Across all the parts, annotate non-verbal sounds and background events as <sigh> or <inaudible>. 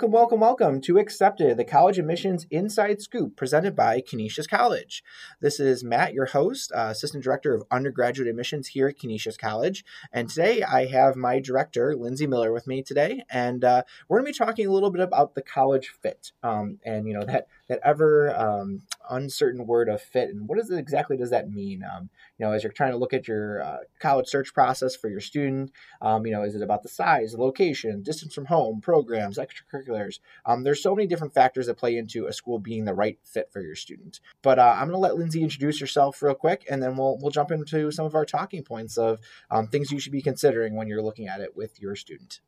Welcome, welcome, welcome to Accepted, the college admissions inside scoop presented by Canisius College. This is Matt, your host, uh, Assistant Director of Undergraduate Admissions here at Canisius College. And today I have my director, Lindsay Miller, with me today. And uh, we're going to be talking a little bit about the college fit um, and, you know, that, that ever um, uncertain word of fit. And what is it exactly does that mean? Um, you know, as you're trying to look at your uh, college search process for your student, um, you know, is it about the size, location, distance from home, programs, extra extracurriculars. Um, there's so many different factors that play into a school being the right fit for your student. But uh, I'm going to let Lindsay introduce herself real quick, and then we'll we'll jump into some of our talking points of um, things you should be considering when you're looking at it with your student.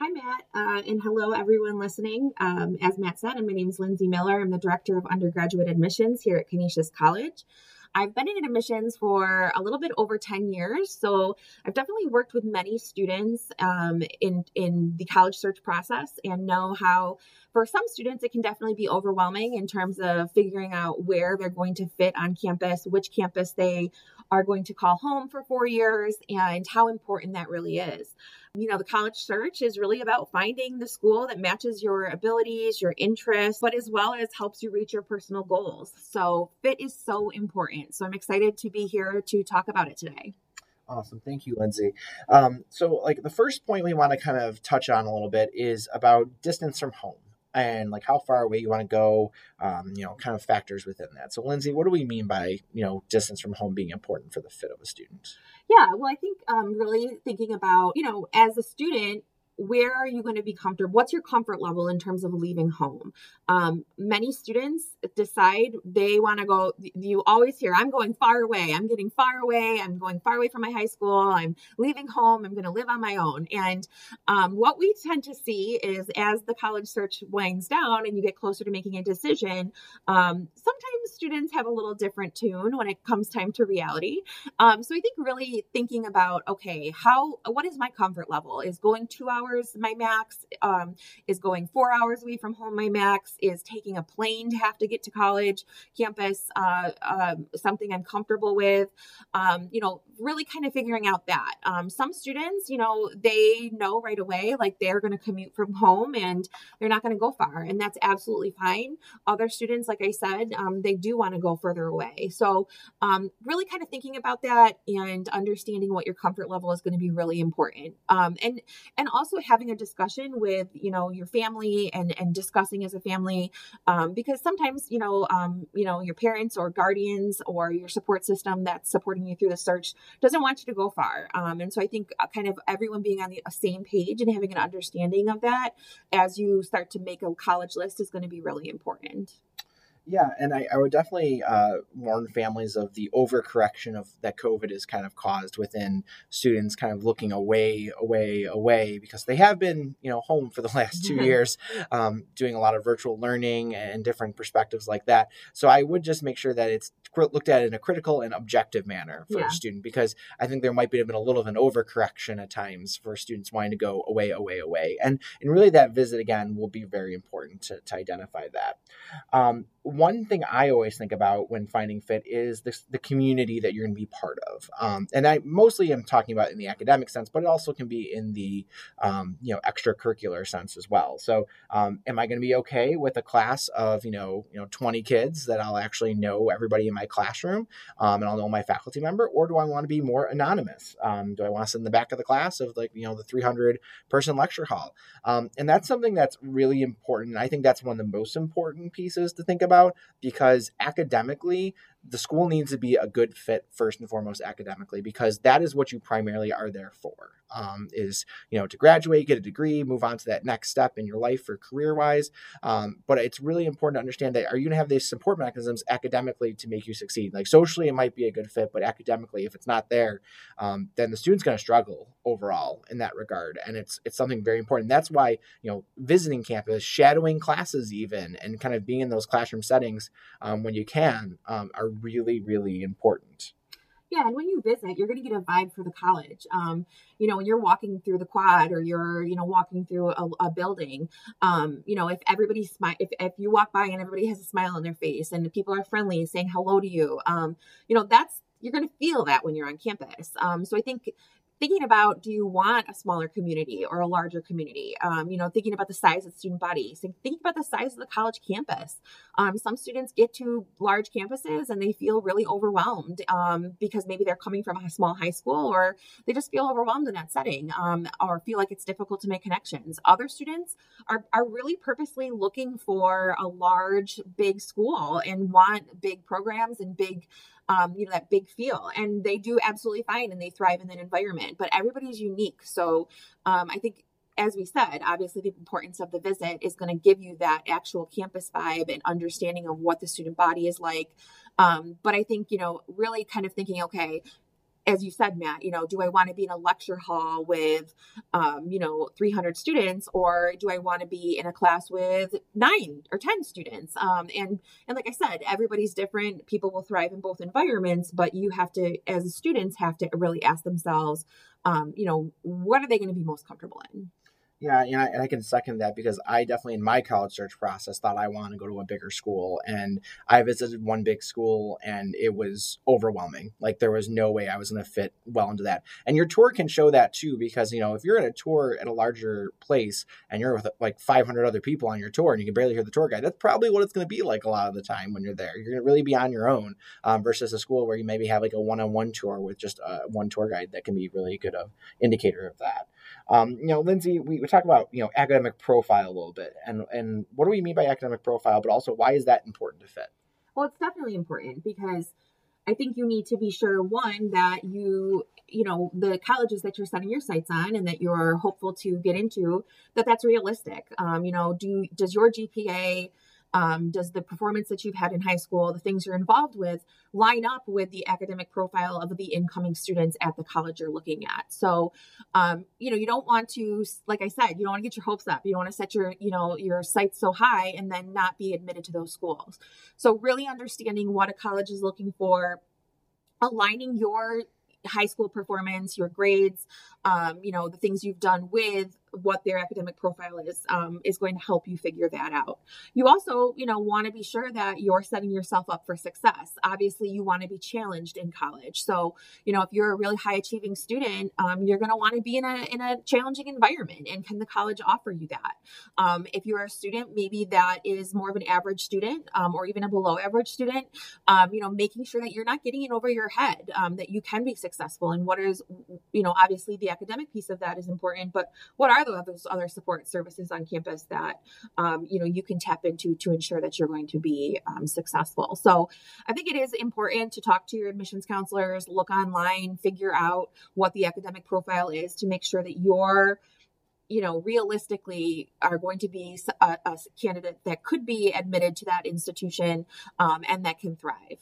Hi, Matt, uh, and hello, everyone listening. Um, as Matt said, and my name is Lindsay Miller. I'm the Director of Undergraduate Admissions here at Canisius College. I've been in admissions for a little bit over 10 years. So I've definitely worked with many students um, in, in the college search process and know how, for some students, it can definitely be overwhelming in terms of figuring out where they're going to fit on campus, which campus they are going to call home for four years, and how important that really is you know, the college search is really about finding the school that matches your abilities, your interests, but as well as helps you reach your personal goals. So, fit is so important. So, I'm excited to be here to talk about it today. Awesome. Thank you, Lindsay. Um, so, like, the first point we want to kind of touch on a little bit is about distance from home and like how far away you want to go, um, you know, kind of factors within that. So, Lindsay, what do we mean by, you know, distance from home being important for the fit of a student? Yeah, well, I think um, really thinking about, you know, as a student, where are you going to be comfortable? What's your comfort level in terms of leaving home? Um, many students decide they want to go. You always hear, I'm going far away. I'm getting far away. I'm going far away from my high school. I'm leaving home. I'm going to live on my own. And um, what we tend to see is as the college search winds down and you get closer to making a decision, um, sometimes students have a little different tune when it comes time to reality. Um, so I think really thinking about, okay, how, what is my comfort level? Is going two hours hours. My max um, is going four hours away from home. My max is taking a plane to have to get to college campus uh, uh, something i'm comfortable with um, you know really kind of figuring out that. Um, some students you know they know right away like they're going to commute from home and they're not going to go far and that's absolutely fine. Other students like i said um, they do want to go further away. So um, really kind of thinking about that and understanding what your comfort level is going to be really important. Um, and and also having a discussion with you know your family and and discussing as a family um, because sometimes you know um, you know your parents or guardians or your support system that's supporting you through the search doesn't want you to go far. Um, and so i think uh, kind of everyone being on the same page and having an understanding of that as you start to make a college list is going to be really important yeah, and I, I would definitely uh, warn families of the overcorrection of that COVID has kind of caused within students, kind of looking away, away, away, because they have been, you know, home for the <laughs> last 2 <laughs> years, um, doing a lot of virtual learning and different perspectives like that. So I would just make sure that it's looked at in a critical and objective manner for yeah. a student, because I think there might be been a little of an overcorrection at times for students wanting to go away, away, away, and and really that visit again will be very important to, to identify that. Um, one thing I always think about when finding fit is this, the community that you're going to be part of. Um, and I mostly am talking about in the academic sense, but it also can be in the um, you know extracurricular sense as well. So, um, am I going to be okay with a class of you know you know 20 kids that I'll actually know everybody in my classroom um, and I'll know my faculty member, or do I want to be more anonymous? Um, do I want to sit in the back of the class of like you know the 300 person lecture hall? Um, and that's something that's really important. I think that's one of the most important pieces to think about about because academically the school needs to be a good fit first and foremost academically because that is what you primarily are there for um, is you know to graduate get a degree move on to that next step in your life or career wise um, but it's really important to understand that are you going to have these support mechanisms academically to make you succeed? Like socially it might be a good fit but academically if it's not there um, then the student's going to struggle overall in that regard and it's it's something very important. That's why you know visiting campus shadowing classes even and kind of being in those classroom settings um, when you can um, are really, really important. Yeah, and when you visit, you're going to get a vibe for the college. Um, you know, when you're walking through the quad or you're, you know, walking through a, a building, um, you know, if everybody smile, if, if you walk by and everybody has a smile on their face and people are friendly, saying hello to you, um, you know, that's you're going to feel that when you're on campus. Um, so I think thinking about do you want a smaller community or a larger community? Um, you know thinking about the size of the student body so thinking about the size of the college campus. Um, some students get to large campuses and they feel really overwhelmed um, because maybe they're coming from a small high school or they just feel overwhelmed in that setting um, or feel like it's difficult to make connections. Other students are, are really purposely looking for a large big school and want big programs and big um, you know, that big feel. And they do absolutely fine and they thrive in that environment. But everybody's unique. So um, I think as we said, obviously the importance of the visit is going to give you that actual campus vibe and understanding of what the student body is like. Um, but I think, you know, really kind of thinking, okay, as you said, Matt, you know, do I want to be in a lecture hall with, um, you know, 300 students, or do I want to be in a class with nine or 10 students? Um, and and like I said, everybody's different. People will thrive in both environments, but you have to, as students, have to really ask themselves, um, you know, what are they going to be most comfortable in? Yeah, and I, and I can second that because I definitely in my college search process thought I want to go to a bigger school, and I visited one big school, and it was overwhelming. Like there was no way I was going to fit well into that. And your tour can show that too, because you know if you're at a tour at a larger place and you're with like 500 other people on your tour, and you can barely hear the tour guide, that's probably what it's going to be like a lot of the time when you're there. You're going to really be on your own um, versus a school where you maybe have like a one-on-one tour with just uh, one tour guide that can be really good of indicator of that. Um, you know, Lindsay, we, we talk about you know academic profile a little bit, and and what do we mean by academic profile? But also, why is that important to fit? Well, it's definitely important because I think you need to be sure one that you you know the colleges that you're setting your sights on and that you're hopeful to get into that that's realistic. Um, you know, do does your GPA um, does the performance that you've had in high school, the things you're involved with, line up with the academic profile of the incoming students at the college you're looking at? So, um, you know, you don't want to, like I said, you don't want to get your hopes up. You don't want to set your, you know, your sights so high and then not be admitted to those schools. So, really understanding what a college is looking for, aligning your high school performance, your grades, um, you know, the things you've done with what their academic profile is um, is going to help you figure that out. You also you know want to be sure that you're setting yourself up for success. Obviously you want to be challenged in college. So you know if you're a really high achieving student um, you're going to want to be in a in a challenging environment and can the college offer you that? Um, if you're a student maybe that is more of an average student um, or even a below average student um, you know making sure that you're not getting it over your head um, that you can be successful. And what is you know obviously the academic piece of that is important but what are are those other support services on campus that um, you know you can tap into to ensure that you're going to be um, successful so i think it is important to talk to your admissions counselors look online figure out what the academic profile is to make sure that you're you know realistically are going to be a, a candidate that could be admitted to that institution um, and that can thrive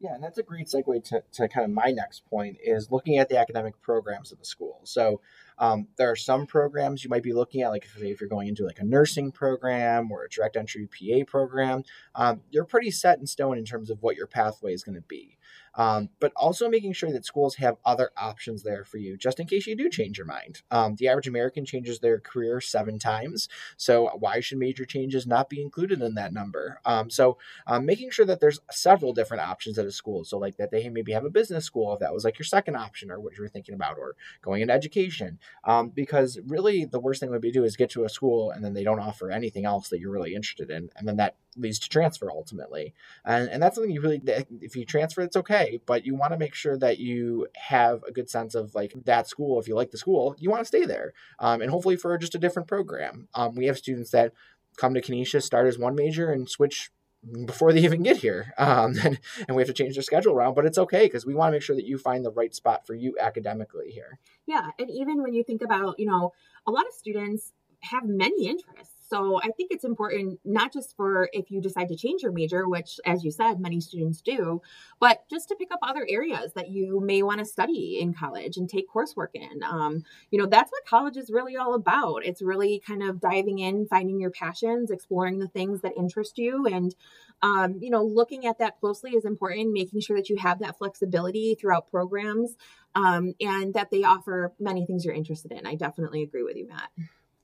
yeah, and that's a great segue to, to kind of my next point is looking at the academic programs of the school. So um, there are some programs you might be looking at, like if, if, you're going into like a nursing program or a direct entry PA program, um, you're pretty set in stone in terms of what your pathway is going to be um, but also making sure that schools have other options there for you just in case you do change your mind. Um, the average American changes their career seven times, so why should major changes not be included in that number? Um, so um, making sure that there's several different options at a school, so like that they maybe have a business school if that was like your second option or what you were thinking about, or going into education, um, because really the worst thing would be to do is get to a school and then they don't offer anything else that you're really interested in, and then that leads to transfer ultimately. And, and that's something you really, if you transfer, it's okay, but you want to make sure that you have a good sense of like that school. If you like the school, you want to stay there. Um, and hopefully for just a different program. Um, we have students that come to Canisius, start as one major and switch before they <laughs> even get here. Um, and, and we have to change their schedule around, but it's okay because we want to make sure that you find the right spot for you academically here. Yeah. And even when you think about, you know, a lot of students have many interests. So I think it's important not just for if you decide to change your major, which, as you said, many students do, but just to pick up other areas that you may want to study in college and take coursework in. Um, you know, that's what college is really all about. It's really kind of diving in, finding your passions, exploring the things that interest you, and um, you know, looking at that closely is important. Making sure that you have that flexibility throughout programs, um, and that they offer many things you're interested in. I definitely agree with you, Matt.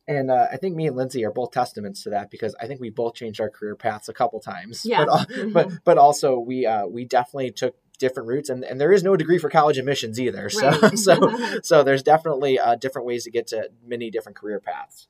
And uh, I think me and Lindsay are both testaments to that because I think we both changed our career paths a couple times. Yeah. But, <laughs> but but also we uh, we definitely took different routes and, and there is no degree for college admissions either so Right. <laughs> so <laughs> so there's definitely uh, different ways to get to many different career paths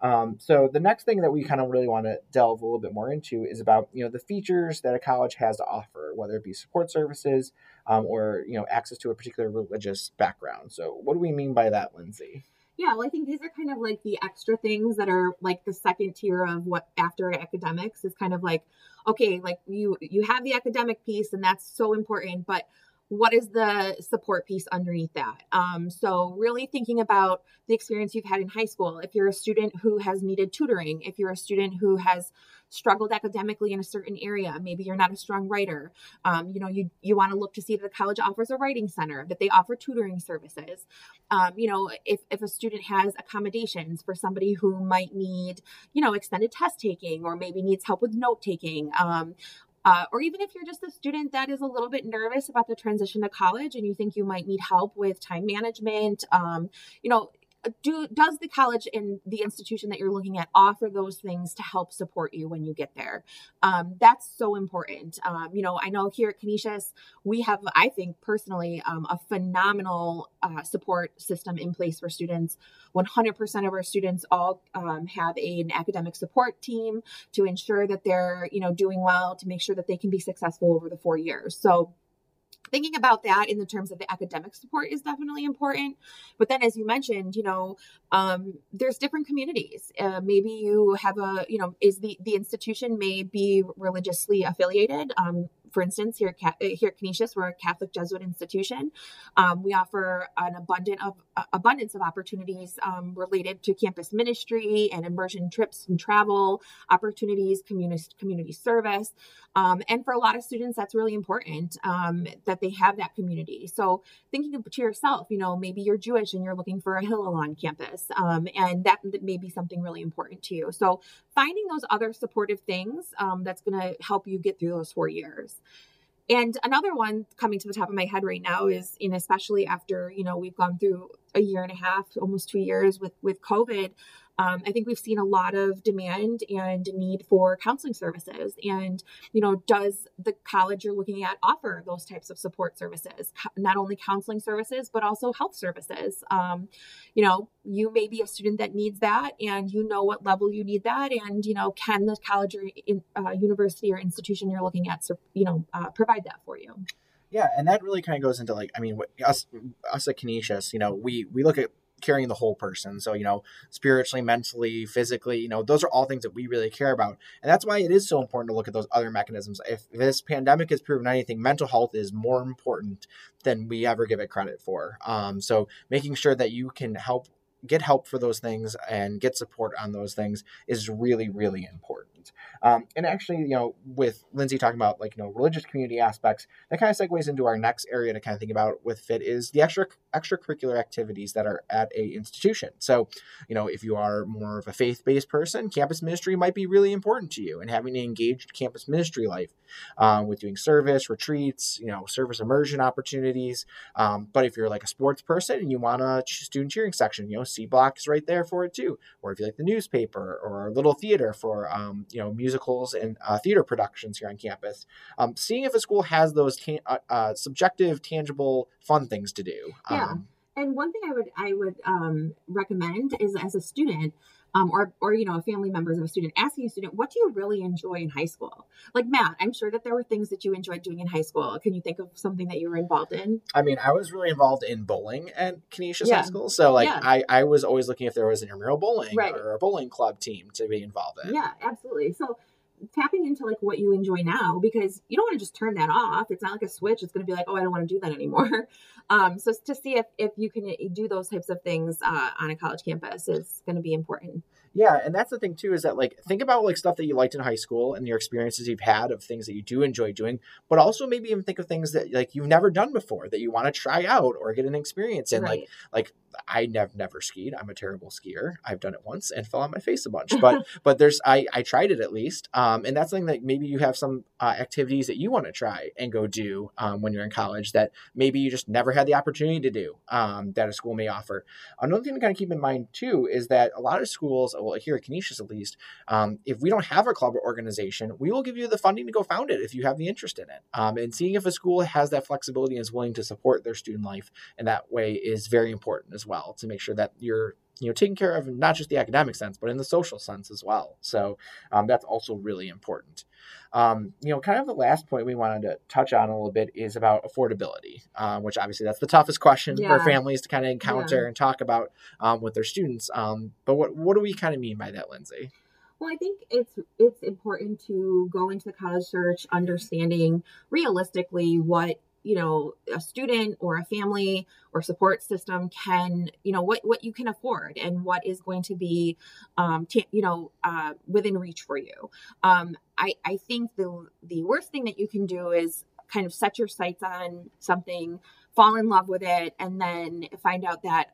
um, so the next thing that we kind of really want to delve a little bit more into is about you know the features that a college has to offer whether it be support services um, or you know access to a particular religious background so what do we mean by that lindsay Yeah, well, I think these are kind of like the extra things that are like the second tier of what after academics is kind of like, okay, like you you have the academic piece and that's so important, but what is the support piece underneath that? Um, so really thinking about the experience you've had in high school. If you're a student who has needed tutoring, if you're a student who has struggled academically in a certain area, maybe you're not a strong writer. Um, you know, you you want to look to see that the college offers a writing center, that they offer tutoring services um, you know, if, if a student has accommodations for somebody who might need, you know, extended test taking or maybe needs help with note taking, um, uh, or even if you're just a student that is a little bit nervous about the transition to college and you think you might need help with time management, um, you know, do does the college and the institution that you're looking at offer those things to help support you when you get there? Um, that's so important. Um, you know i know here at canisius we have i think personally um, a phenomenal uh, support system in place for students. 100% of our students all um, have a, an academic support team to ensure that they're you know doing well to make sure that they can be successful over the four years. So thinking about that in the terms of the academic support is definitely important. But then as you mentioned you know um, there's different communities. Uh, maybe you have a you know is the the institution may be religiously affiliated. Um, for instance, here here at Canisius, we're a Catholic Jesuit institution. Um, we offer an abundant of abundance of opportunities um, related to campus ministry and immersion trips and travel opportunities, community community service, um, and for a lot of students, that's really important um, that they have that community. So thinking to yourself, you know, maybe you're Jewish and you're looking for a Hillel on campus, um, and that, that may be something really important to you. So finding those other supportive things um, that's going to help you get through those four years. And another one coming to the top of my head right now is, in especially after you know we've gone through a year and a half, almost two years with with COVID. Um, I think we've seen a lot of demand and need for counseling services. And, you know, does the college you're looking at offer those types of support services? Not only counseling services, but also health services. Um, you know, you may be a student that needs that and you know what level you need that. And, you know, can the college or in, uh, university or institution you're looking at, you know, uh, provide that for you? Yeah, and that really kind of goes into like, I mean, us, us at Canisius, you know, we we look at carrying the whole person. So, you know, spiritually, mentally, physically, you know, those are all things that we really care about. And that's why it is so important to look at those other mechanisms. If this pandemic has proven anything, mental health is more important than we ever give it credit for. Um, so, making sure that you can help get help for those things and get support on those things is really, really important. Um, and actually, you know, with Lindsay talking about like, you know, religious community aspects, that kind of segues into our next area to kind of think about with FIT is the extra extracurricular activities that are at a institution. So, you know, if you are more of a faith-based person, campus ministry might be really important to you and having an engaged campus ministry life um, with doing service, retreats, you know, service immersion opportunities. Um, but if you're like a sports person and you want a student cheering section, you know, C Block is right there for it too. Or if you like the newspaper or a little theater for, um, you know, musicals and uh, theater productions here on campus, um, seeing if a school has those ta- uh, uh, subjective, tangible, fun things to do. Yeah. Um, and one thing I would I would um, recommend is as a student, um, or or you know a family members of a student asking a student what do you really enjoy in high school like matt i'm sure that there were things that you enjoyed doing in high school can you think of something that you were involved in i mean i was really involved in bowling at canisius yeah. high school so like yeah. I, I was always looking if there was an intramural bowling right. or a bowling club team to be involved in yeah absolutely so tapping into like what you enjoy now because you don't want to just turn that off. It's not like a switch it's going to be like oh i don't want to do that anymore. <laughs> Um, so to see if, if you can do those types of things uh, on a college campus is going to be important yeah, and that's the thing too is that like think about like stuff that you liked in high school and your experiences you've had of things that you do enjoy doing, but also maybe even think of things that like you've never done before that you want to try out or get an experience in. Right. Like like I never never skied. I'm a terrible skier. I've done it once and fell on my face a bunch, but <laughs> but there's I I tried it at least, um, and that's something that maybe you have some uh, activities that you want to try and go do um, when you're in college that maybe you just never had the opportunity to do um, that a school may offer. Another thing to kind of keep in mind too is that a lot of schools well, here at Canisius at least, um, if we don't have a club or organization, we will give you the funding to go found it if you have the interest in it. Um, and seeing if a school has that flexibility and is willing to support their student life in that way is very important as well to make sure that you're you know taken care of not just the academic sense but in the social sense as well so um, that's also really important um, you know kind of the last point we wanted to touch on a little bit is about affordability um, which obviously that's the toughest question yeah. for families to kind of encounter yeah. and talk about um, with their students um, but what, what do we kind of mean by that lindsay well, I think it's it's important to go into the college search understanding realistically what you know a student or a family or support system can you know what what you can afford and what is going to be um t- you know uh, within reach for you. Um i i think the the worst thing that you can do is kind of set your sights on something fall in love with it and then find out that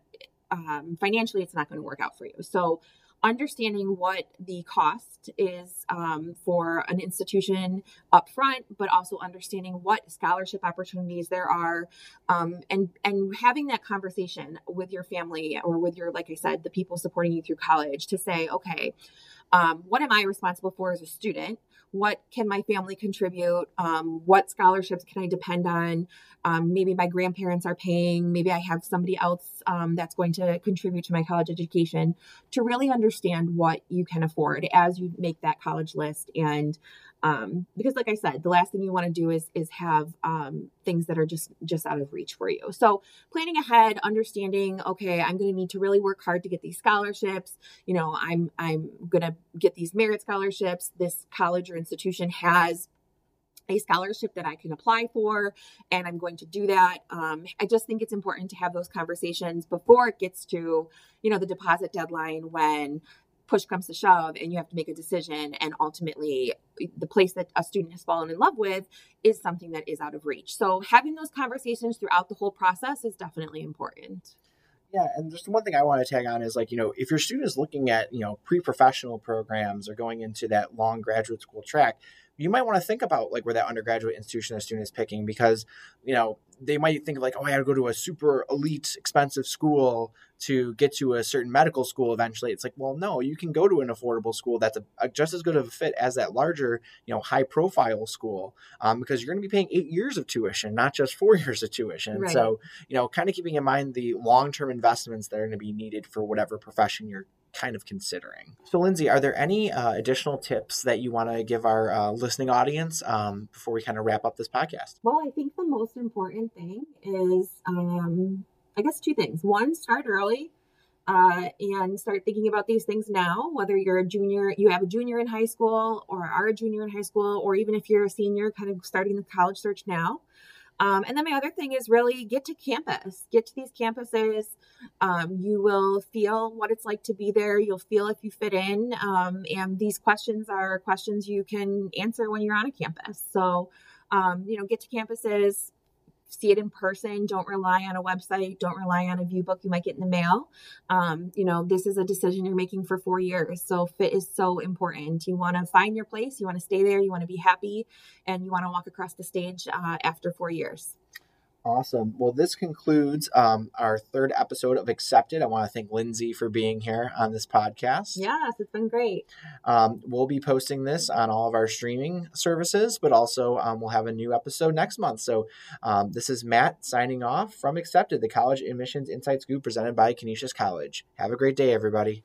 um, financially it's not going to work out for you. So understanding what the cost is um, for an institution up front, but also understanding what scholarship opportunities there are, um, and and having that conversation with your family or with your, like I said, the people supporting you through college to say, okay, um, what am I responsible for as a student? What can my family contribute? Um, what scholarships can I depend on? Um, maybe my grandparents are paying. Maybe I have somebody else um, that's going to contribute to my college education to really understand what you can afford as you make that college list and um, because like i said the last thing you want to do is is have um, things that are just just out of reach for you. So planning ahead understanding okay i'm going to need to really work hard to get these scholarships. You know i'm i'm going to get these merit scholarships. This college or institution has a scholarship that I can apply for, and I'm going to do that. Um, I just think it's important to have those conversations before it gets to, you know, the deposit deadline when push comes to shove and you have to make a decision and ultimately the place that a student has fallen in love with is something that is out of reach. So having those conversations throughout the whole process is definitely important. Yeah and just one thing i want to tag on is like you know if your student is looking at you know pre-professional programs or going into that long graduate school track you might want to think about like where that undergraduate institution a student is picking because you know they might think of like oh i gotta go to a super elite expensive school to get to a certain medical school eventually it's like well no you can go to an affordable school that's a, a just as good of a fit as that larger you know high profile school um, because you're going to be paying eight years of tuition not just four <laughs> years of tuition right. so you know kind of keeping in mind the long-term investments that are going to be needed for whatever profession you're kind of considering. So, Lindsay, are there any uh, additional tips that you want to give our uh, listening audience um, before we kind of wrap up this podcast? Well, I think the most important thing is, um, I guess, two things. One, start early. Uh, and start thinking about these things now, whether you're a junior, you have a junior in high school, or are a junior in high school, or even if you're a senior, kind of starting the college search now. Um, and then my other thing is really get to campus, get to these campuses. Um, you will feel what it's like to be there. You'll feel if you fit in. Um, and these questions are questions you can answer when you're on a campus. So, um, you know, get to campuses, see it in person. Don't rely on a website. Don't rely on a view book you might get in the mail. Um, you know, this is a decision you're making for four years. So fit is so important. You want to find your place. You want to stay there. You want to be happy, and you want to walk across the stage uh, after four years. Awesome. Well, this concludes um, our third episode of Accepted. I want to thank Lindsay for being here on this podcast. Yes, it's been great. Um, we'll be posting this on all of our streaming services, but also um, we'll have a new episode next month. So um, this is Matt signing off from Accepted, the College Admissions Inside Scoop, presented by Canisius College. Have a great day, everybody.